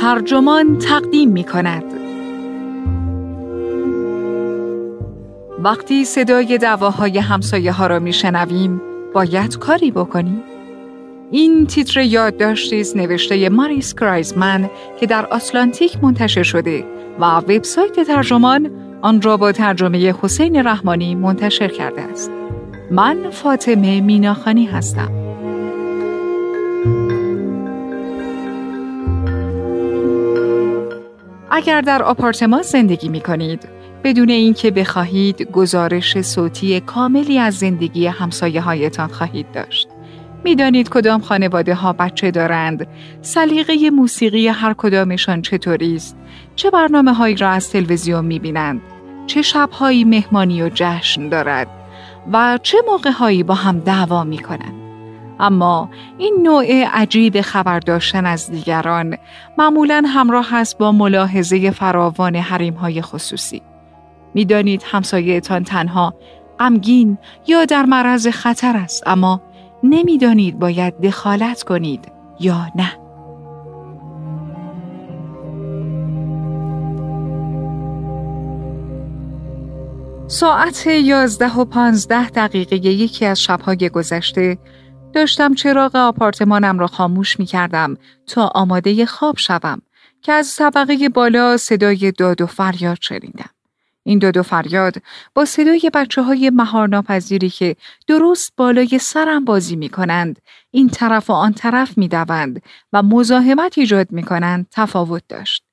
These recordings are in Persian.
ترجمان تقدیم می کند. وقتی صدای دعواهای همسایه ها را می شنویم باید کاری بکنیم. این تیتر یادداشتی است نوشته ماریس کرایزمن که در آتلانتیک منتشر شده و وبسایت ترجمان آن را با ترجمه حسین رحمانی منتشر کرده است. من فاطمه میناخانی هستم. اگر در آپارتمان زندگی می کنید، بدون اینکه بخواهید گزارش صوتی کاملی از زندگی همسایه هایتان خواهید داشت. می‌دانید کدام خانواده ها بچه دارند، سلیقه موسیقی هر کدامشان چطوری است، چه برنامه هایی را از تلویزیون می بینند، چه شبهایی مهمانی و جشن دارد و چه موقع هایی با هم دعوا می کنند. اما این نوع عجیب خبر داشتن از دیگران معمولا همراه است با ملاحظه فراوان حریم های خصوصی. می‌دانید همسایهتان تنها غمگین یا در معرض خطر است اما نمی‌دانید باید دخالت کنید یا نه. ساعت یازده و پانزده دقیقه یکی از شبهای گذشته داشتم چراغ آپارتمانم را خاموش می کردم تا آماده خواب شوم که از طبقه بالا صدای داد و فریاد شنیدم. این داد و فریاد با صدای بچه های مهارناپذیری که درست بالای سرم بازی می کنند، این طرف و آن طرف می دوند و مزاحمت ایجاد می کنند تفاوت داشت.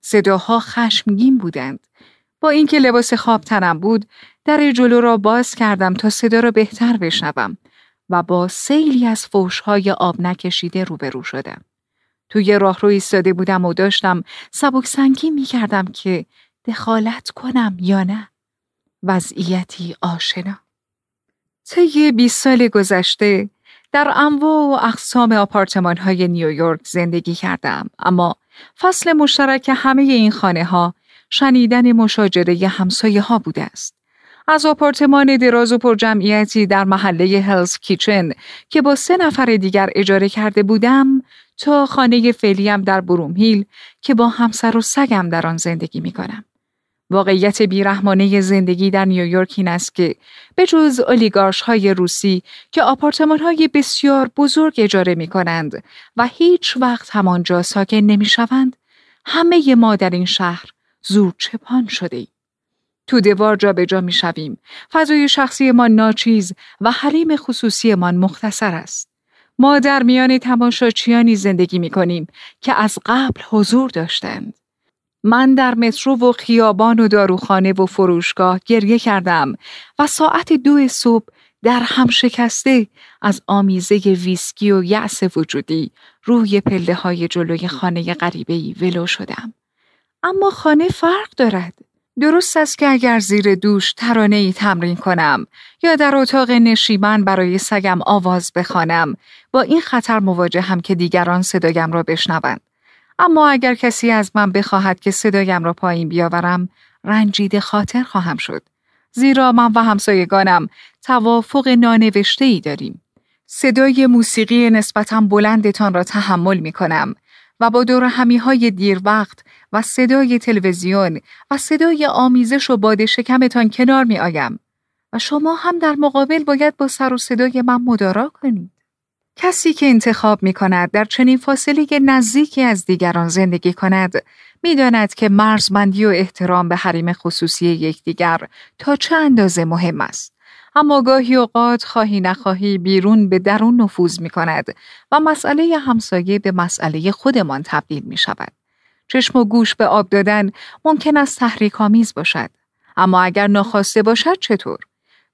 صداها خشمگین بودند. با اینکه لباس خواب تنم بود، در جلو را باز کردم تا صدا را بهتر بشنوم و با سیلی از فوشهای آب نکشیده روبرو شدم. توی راه رو ایستاده بودم و داشتم سبک سنگی می کردم که دخالت کنم یا نه. وضعیتی آشنا. طی 20 سال گذشته در انواع و اقسام آپارتمان های نیویورک زندگی کردم اما فصل مشترک همه این خانه ها شنیدن مشاجره همسایه ها بوده است. از آپارتمان دراز و پرجمعیتی در محله هلز کیچن که با سه نفر دیگر اجاره کرده بودم تا خانه فعلیم در برومهیل که با همسر و سگم در آن زندگی می کنم. واقعیت بیرحمانه زندگی در نیویورک این است که به جز اولیگارش های روسی که آپارتمان های بسیار بزرگ اجاره می کنند و هیچ وقت همانجا ساکن نمی شوند، همه ما در این شهر زور چپان شده ایم. تو دوار جا به جا می شویم. فضای شخصی ما ناچیز و حریم خصوصی ما مختصر است. ما در میان تماشاچیانی زندگی می کنیم که از قبل حضور داشتند. من در مترو و خیابان و داروخانه و فروشگاه گریه کردم و ساعت دو صبح در هم شکسته از آمیزه ویسکی و یأس وجودی روی پله های جلوی خانه غریبه ولو شدم. اما خانه فرق دارد. درست است که اگر زیر دوش ترانه ای تمرین کنم یا در اتاق نشیمن برای سگم آواز بخوانم با این خطر مواجهم که دیگران صدایم را بشنوند. اما اگر کسی از من بخواهد که صدایم را پایین بیاورم رنجیده خاطر خواهم شد. زیرا من و همسایگانم توافق نانوشته ای داریم. صدای موسیقی نسبتا بلندتان را تحمل می کنم و با دور همی های دیر وقت و صدای تلویزیون و صدای آمیزش و باد شکمتان کنار می آیم و شما هم در مقابل باید با سر و صدای من مدارا کنید. کسی که انتخاب می کند در چنین فاصله نزدیکی از دیگران زندگی کند می داند که مرزبندی و احترام به حریم خصوصی یکدیگر تا چه اندازه مهم است. اما گاهی اوقات خواهی نخواهی بیرون به درون نفوذ می کند و مسئله همسایه به مسئله خودمان تبدیل می شود. چشم و گوش به آب دادن ممکن است تحریک آمیز باشد. اما اگر ناخواسته باشد چطور؟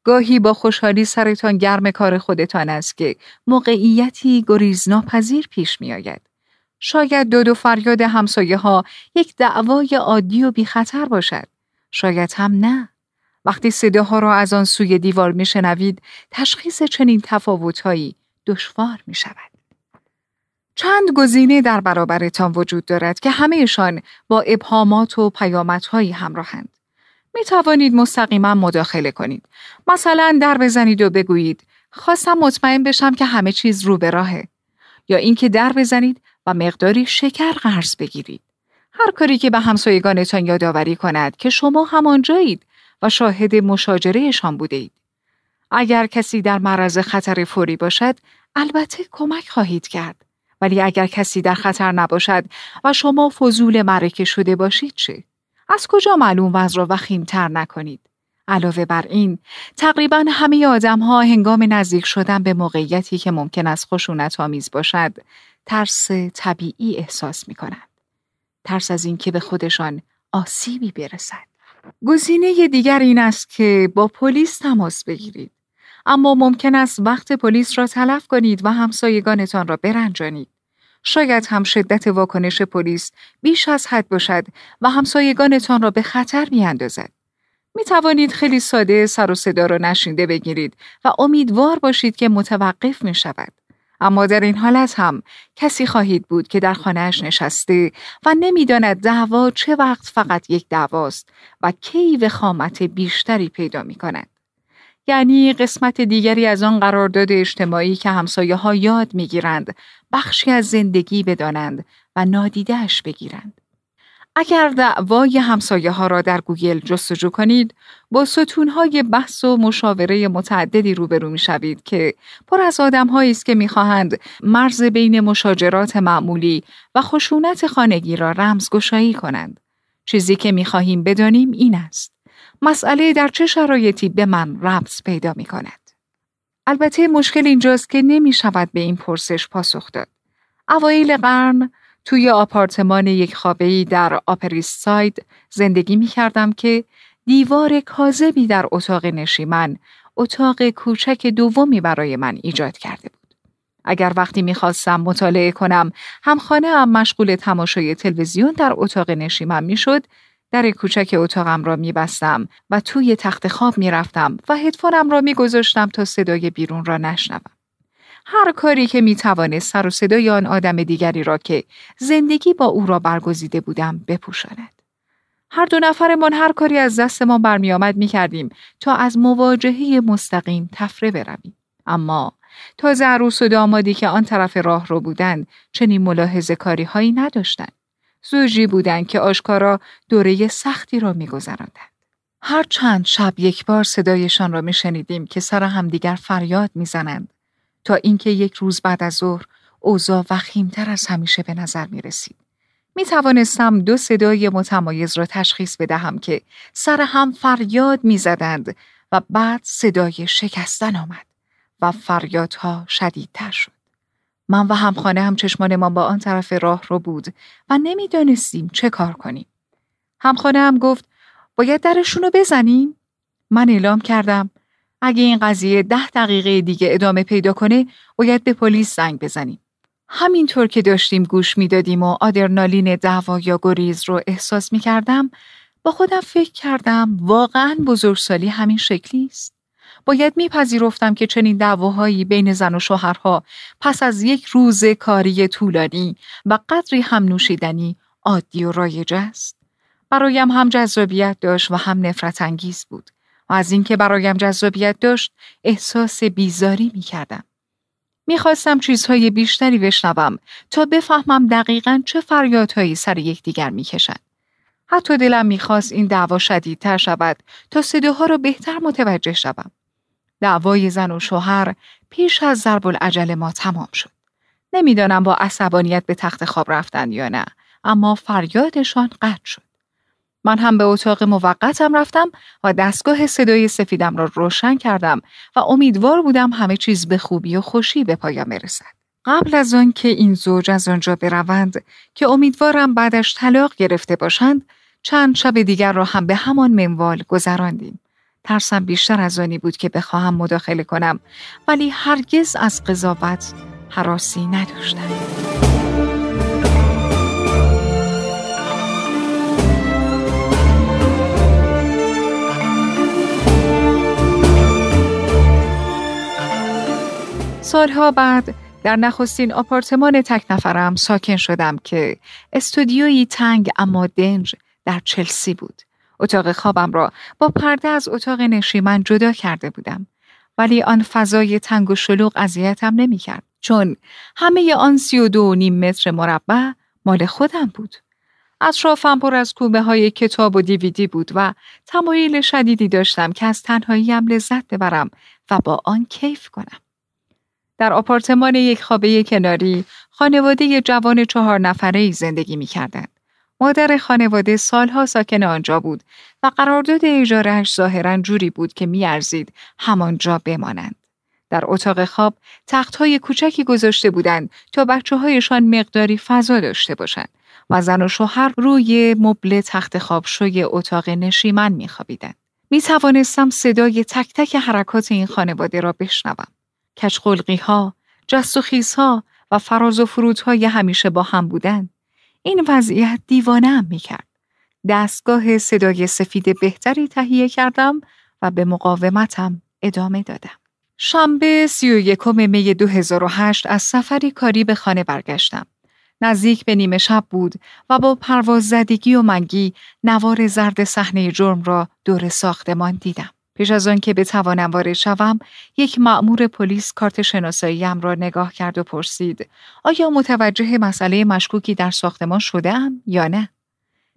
گاهی با خوشحالی سرتان گرم کار خودتان است که موقعیتی گریزناپذیر پیش می آید. شاید دو دو فریاد همسایه ها یک دعوای عادی و بی خطر باشد. شاید هم نه. وقتی صداها را از آن سوی دیوار می شنوید، تشخیص چنین تفاوتهایی دشوار می شود. چند گزینه در برابرتان وجود دارد که همهشان با ابهامات و پیامدهایی همراهند. می توانید مستقیما مداخله کنید. مثلا در بزنید و بگویید خواستم مطمئن بشم که همه چیز رو به راهه. یا اینکه در بزنید و مقداری شکر قرض بگیرید. هر کاری که به همسایگانتان یادآوری کند که شما همانجایید و شاهد مشاجرهشان بوده اید. اگر کسی در معرض خطر فوری باشد، البته کمک خواهید کرد. ولی اگر کسی در خطر نباشد و شما فضول مرکه شده باشید چه؟ از کجا معلوم وضع را وخیمتر نکنید؟ علاوه بر این، تقریبا همه آدم ها هنگام نزدیک شدن به موقعیتی که ممکن است خشونت آمیز باشد، ترس طبیعی احساس می کنند. ترس از اینکه به خودشان آسیبی برسد. گزینه دیگر این است که با پلیس تماس بگیرید. اما ممکن است وقت پلیس را تلف کنید و همسایگانتان را برنجانید. شاید هم شدت واکنش پلیس بیش از حد باشد و همسایگانتان را به خطر می اندازد. می توانید خیلی ساده سر و صدا را نشینده بگیرید و امیدوار باشید که متوقف می شود. اما در این حالت هم کسی خواهید بود که در خانهش نشسته و نمی‌داند دعوا چه وقت فقط یک دعواست و کی و خامت بیشتری پیدا می کند. یعنی قسمت دیگری از آن قرارداد اجتماعی که همسایه ها یاد می‌گیرند بخشی از زندگی بدانند و نادیدهش بگیرند. اگر دعوای همسایه ها را در گوگل جستجو کنید با ستونهای بحث و مشاوره متعددی روبرو می شوید که پر از آدم است که می خواهند مرز بین مشاجرات معمولی و خشونت خانگی را رمزگشایی کنند. چیزی که می خواهیم بدانیم این است. مسئله در چه شرایطی به من ربط پیدا می کند. البته مشکل اینجاست که نمی شود به این پرسش پاسخ داد. اوایل قرن توی آپارتمان یک خوابه‌ای در آپریست ساید زندگی می کردم که دیوار کاذبی در اتاق نشیمن اتاق کوچک دومی برای من ایجاد کرده بود. اگر وقتی می‌خواستم مطالعه کنم همخانه هم مشغول تماشای تلویزیون در اتاق نشیمن می‌شد در کوچک اتاقم را میبستم و توی تخت خواب می‌رفتم و هدفونم را میگذاشتم تا صدای بیرون را نشنوم. هر کاری که می‌توانست سر و صدای آن آدم دیگری را که زندگی با او را برگزیده بودم بپوشاند. هر دو نفرمان هر کاری از دستمان برمیآمد می‌کردیم تا از مواجهه مستقیم تفره برویم. اما تازه عروس و دامادی که آن طرف راه رو بودند چنین ملاحظه کاری هایی نداشتند. زوجی بودند که آشکارا دوره سختی را میگذراندند. هر چند شب یک بار صدایشان را میشنیدیم که سر همدیگر فریاد می‌زنند تا اینکه یک روز بعد از ظهر اوضاع وخیمتر از همیشه به نظر می رسید. می توانستم دو صدای متمایز را تشخیص بدهم که سر هم فریاد می زدند و بعد صدای شکستن آمد و فریادها شدیدتر شد. من و همخانه هم چشمانمان با آن طرف راه رو بود و نمی‌دانستیم چه کار کنیم. همخانه هم گفت باید درشون رو بزنیم؟ من اعلام کردم اگه این قضیه ده دقیقه دیگه ادامه پیدا کنه باید به پلیس زنگ بزنیم. همینطور که داشتیم گوش می‌دادیم و آدرنالین دعوا یا گریز رو احساس می کردم با خودم فکر کردم واقعا بزرگسالی همین شکلی است. باید میپذیرفتم که چنین دعواهایی بین زن و شوهرها پس از یک روز کاری طولانی و قدری هم نوشیدنی عادی و رایج است. برایم هم جذابیت داشت و هم نفرت انگیز بود. و از اینکه برایم جذابیت داشت احساس بیزاری می کردم. می خواستم چیزهای بیشتری بشنوم تا بفهمم دقیقا چه فریادهایی سر یکدیگر می کشن. حتی دلم می‌خواست این دعوا شدیدتر شود تا صداها را بهتر متوجه شوم. دعوای زن و شوهر پیش از ضرب العجل ما تمام شد. نمی‌دانم با عصبانیت به تخت خواب رفتن یا نه اما فریادشان قطع شد. من هم به اتاق موقتم رفتم و دستگاه صدای سفیدم را روشن کردم و امیدوار بودم همه چیز به خوبی و خوشی به پایان برسد. قبل از آن که این زوج از آنجا بروند که امیدوارم بعدش طلاق گرفته باشند چند شب دیگر را هم به همان منوال گذراندیم. ترسم بیشتر از آنی بود که بخواهم مداخله کنم ولی هرگز از قضاوت حراسی نداشتم. سالها بعد در نخستین آپارتمان تک نفرم ساکن شدم که استودیویی تنگ اما دنج در چلسی بود. اتاق خوابم را با پرده از اتاق نشیمن جدا کرده بودم. ولی آن فضای تنگ و شلوغ اذیتم نمی‌کرد. چون همه آن سی و دو نیم متر مربع مال خودم بود. اطرافم پر از کوبه های کتاب و دیویدی بود و تمایل شدیدی داشتم که از تنهاییم لذت ببرم و با آن کیف کنم. در آپارتمان یک خوابه کناری خانواده جوان چهار نفره زندگی می کردند. مادر خانواده سالها ساکن آنجا بود و قرارداد اجارهش ظاهرا جوری بود که میارزید همانجا بمانند. در اتاق خواب تختهای کوچکی گذاشته بودند تا بچه هایشان مقداری فضا داشته باشند و زن و شوهر روی مبل تخت خواب شوی اتاق نشیمن میخوابیدند. می توانستم صدای تک تک حرکات این خانواده را بشنوم. کچخلقی ها، جست و خیز ها و فراز و فرودهای همیشه با هم بودند. این وضعیت دیوانه هم می کرد. دستگاه صدای سفید بهتری تهیه کردم و به مقاومتم ادامه دادم. شنبه سی و یکم می 2008 از سفری کاری به خانه برگشتم. نزدیک به نیمه شب بود و با پرواز زدگی و منگی نوار زرد صحنه جرم را دور ساختمان دیدم. پیش از آن که بتوانم وارد شوم یک مأمور پلیس کارت شناساییم را نگاه کرد و پرسید آیا متوجه مسئله مشکوکی در ساختمان شده ام یا نه؟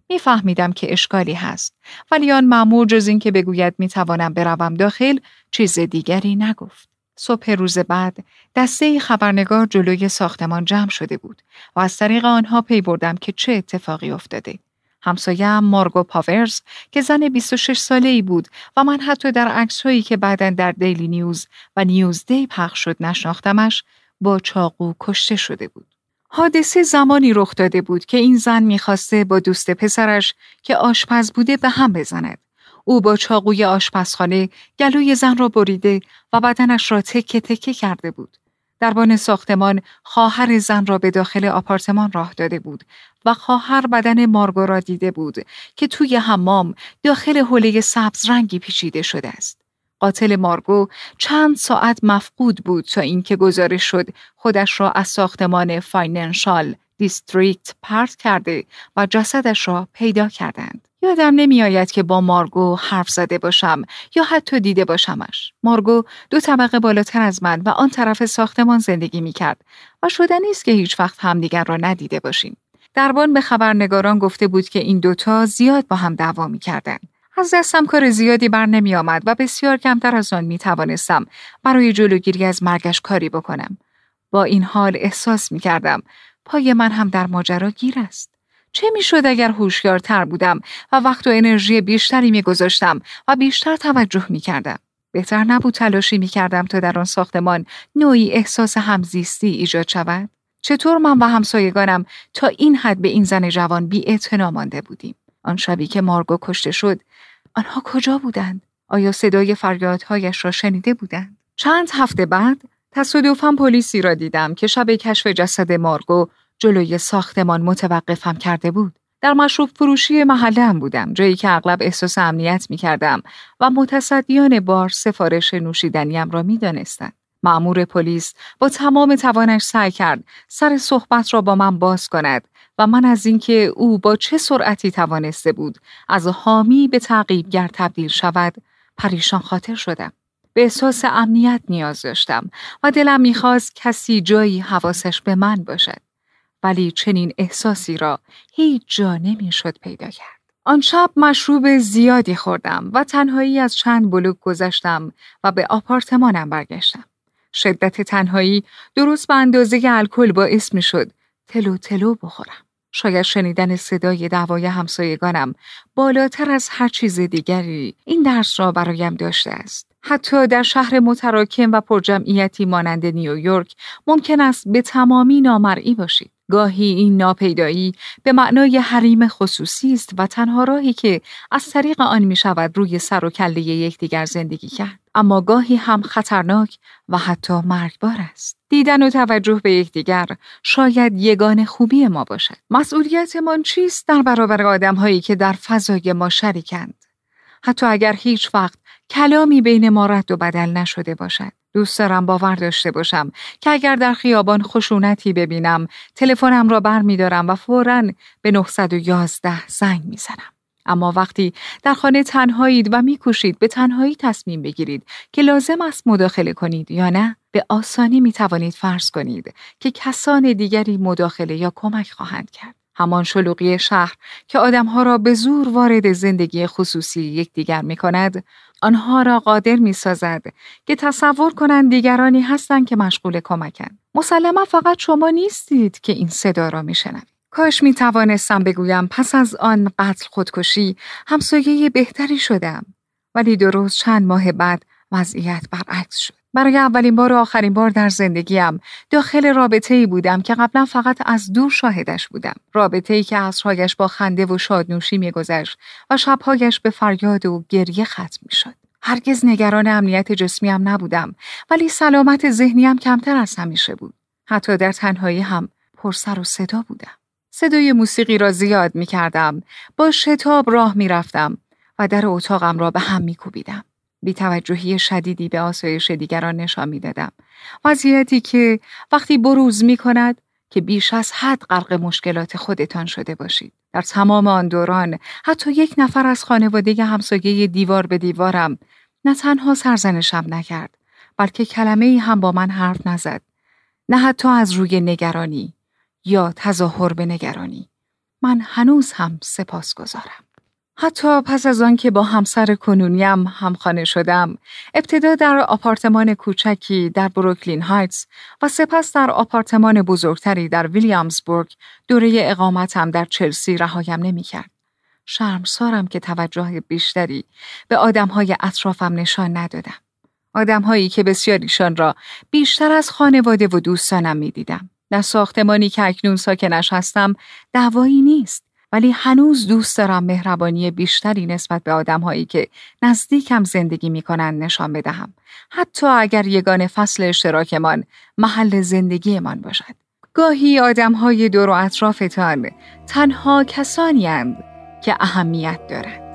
میفهمیدم که اشکالی هست ولی آن مأمور جز اینکه بگوید می‌توانم بروم داخل چیز دیگری نگفت. صبح روز بعد دسته خبرنگار جلوی ساختمان جمع شده بود و از طریق آنها پی بردم که چه اتفاقی افتاده. همسایم مارگو پاورز که زن 26 ساله ای بود و من حتی در عکس هایی که بعدا در Daily News و Newsday پخش شد نشناختمش با چاقو کشته شده بود. حادثه زمانی رخ داده بود که این زن می‌خواسته با دوست پسرش که آشپز بوده به هم بزند. او با چاقوی آشپزخانه گلوی زن را بریده و بدنش را تکه تکه کرده بود. دربان ساختمان خواهر زن را به داخل آپارتمان راه داده بود و خواهر بدن مارگو را دیده بود که توی حمام داخل حوله سبز رنگی پیچیده شده است. قاتل مارگو چند ساعت مفقود بود تا اینکه گزارش شد خودش را از ساختمان Financial District پرت کرده و جسدش را پیدا کردند. یادم نمیآید که با مارگو حرف زده باشم یا حتی دیده باشمش. مارگو دو طبقه بالاتر از من و آن طرف ساختمان زندگی می کرد و شده نیست که هیچ وقت همدیگر را ندیده باشیم. دربان به خبرنگاران گفته بود که این دوتا زیاد با هم دعوا می کردن. از دستم کار زیادی بر نمی آمد و بسیار کمتر از آن می توانستم برای جلوگیری از مرگش کاری بکنم. با این حال احساس می کردم پای من هم در ماجرا گیر است. چه می‌شد اگر هوشیارتر بودم و وقت و انرژی بیشتری میگذاشتم و بیشتر توجه می‌کردم بهتر نبود تلاشی می‌کردم تا در آن ساختمان نوعی احساس همزیستی ایجاد شود؟ چطور من و همسایگانم تا این حد به این زن جوان بی مانده بودیم؟ آن شبی که مارگو کشته شد آنها کجا بودند؟ آیا صدای فریادهایش را شنیده بودند؟ چند هفته بعد تصادفا پلیسی را دیدم که شب کشف جسد مارگو جلوی ساختمان متوقفم کرده بود. در مشروب فروشی محله هم بودم جایی که اغلب احساس امنیت می کردم و متصدیان بار سفارش نوشیدنیم را می دانستند. معمور پلیس با تمام توانش سعی کرد سر صحبت را با من باز کند و من از اینکه او با چه سرعتی توانسته بود از حامی به تعقیبگر تبدیل شود پریشان خاطر شدم. به احساس امنیت نیاز داشتم و دلم می‌خواست کسی جایی حواسش به من باشد. ولی چنین احساسی را هیچ جا نمی‌شد پیدا کرد. آن شب مشروب زیادی خوردم و تنهایی از چند بلوک گذشتم و به آپارتمانم برگشتم. شدت تنهایی درست به اندازه الکل باعث می شد تلو تلو بخورم. شاید شنیدن صدای دعوای همسایگانم بالاتر از هر چیز دیگری این درس را برایم داشته است. حتی در شهر متراکم و پرجمعیتی مانند نیویورک ممکن است به تمامی نامرئی باشید. گاهی این ناپیدایی به معنای حریم خصوصی است و تنها راهی که از طریق آن می شود روی سر و کله یکدیگر زندگی کرد. اما گاهی هم خطرناک و حتی مرگبار است. دیدن و توجه به یکدیگر شاید یگان خوبی ما باشد. مسئولیتمان چیست در برابر آدمهایی که در فضای ما شریکند؟ حتی اگر هیچ وقت کلامی بین ما رد و بدل نشده باشد دوست دارم باور داشته باشم که اگر در خیابان خشونتی ببینم تلفنم را بر می دارم و فورا به 911 زنگ می زنم. اما وقتی در خانه تنهایید و میکوشید به تنهایی تصمیم بگیرید که لازم است مداخله کنید یا نه به آسانی می توانید فرض کنید که کسان دیگری مداخله یا کمک خواهند کرد. همان شلوغی شهر که آدمها را به زور وارد زندگی خصوصی یکدیگر می کند، آنها را قادر می سازد که تصور کنند دیگرانی هستند که مشغول کمکند. مسلما فقط شما نیستید که این صدا را می کاش می توانستم بگویم پس از آن قتل خودکشی همسایه بهتری شدم. ولی درست چند ماه بعد وضعیت برعکس شد. برای اولین بار و آخرین بار در زندگیم داخل رابطه ای بودم که قبلا فقط از دور شاهدش بودم. رابطه ای که عصرهایش با خنده و شادنوشی میگذشت و شبهایش به فریاد و گریه ختم می‌شد. هرگز نگران امنیت جسمیم نبودم ولی سلامت ذهنیم کمتر از همیشه بود. حتی در تنهایی هم پرسر و صدا بودم. صدای موسیقی را زیاد می کردم. با شتاب راه می رفتم و در اتاقم را به هم می کوبیدم. بیتوجهی شدیدی به آسایش دیگران نشان می دادم. وضعیتی که وقتی بروز می کند که بیش از حد غرق مشکلات خودتان شده باشید. در تمام آن دوران حتی یک نفر از خانواده همسایه دیوار به دیوارم نه تنها سرزنشم نکرد بلکه کلمه ای هم با من حرف نزد. نه حتی از روی نگرانی یا تظاهر به نگرانی. من هنوز هم سپاس گذارم. حتی پس از آن که با همسر کنونیم همخانه شدم، ابتدا در آپارتمان کوچکی در بروکلین هایتس و سپس در آپارتمان بزرگتری در ویلیامزبورگ دوره اقامتم در چلسی رهایم نمی‌کرد. شرمسارم که توجه بیشتری به آدمهای اطرافم نشان ندادم. آدمهایی که بسیاریشان را بیشتر از خانواده و دوستانم می‌دیدم. در ساختمانی که اکنون ساکنش هستم دعوایی نیست. ولی هنوز دوست دارم مهربانی بیشتری نسبت به آدمهایی که نزدیکم زندگی می‌کنند نشان بدهم. حتی اگر یگان فصل اشتراکمان محل زندگیمان باشد. گاهی آدمهای دور و اطرافتان تنها کسانی که اهمیت دارند.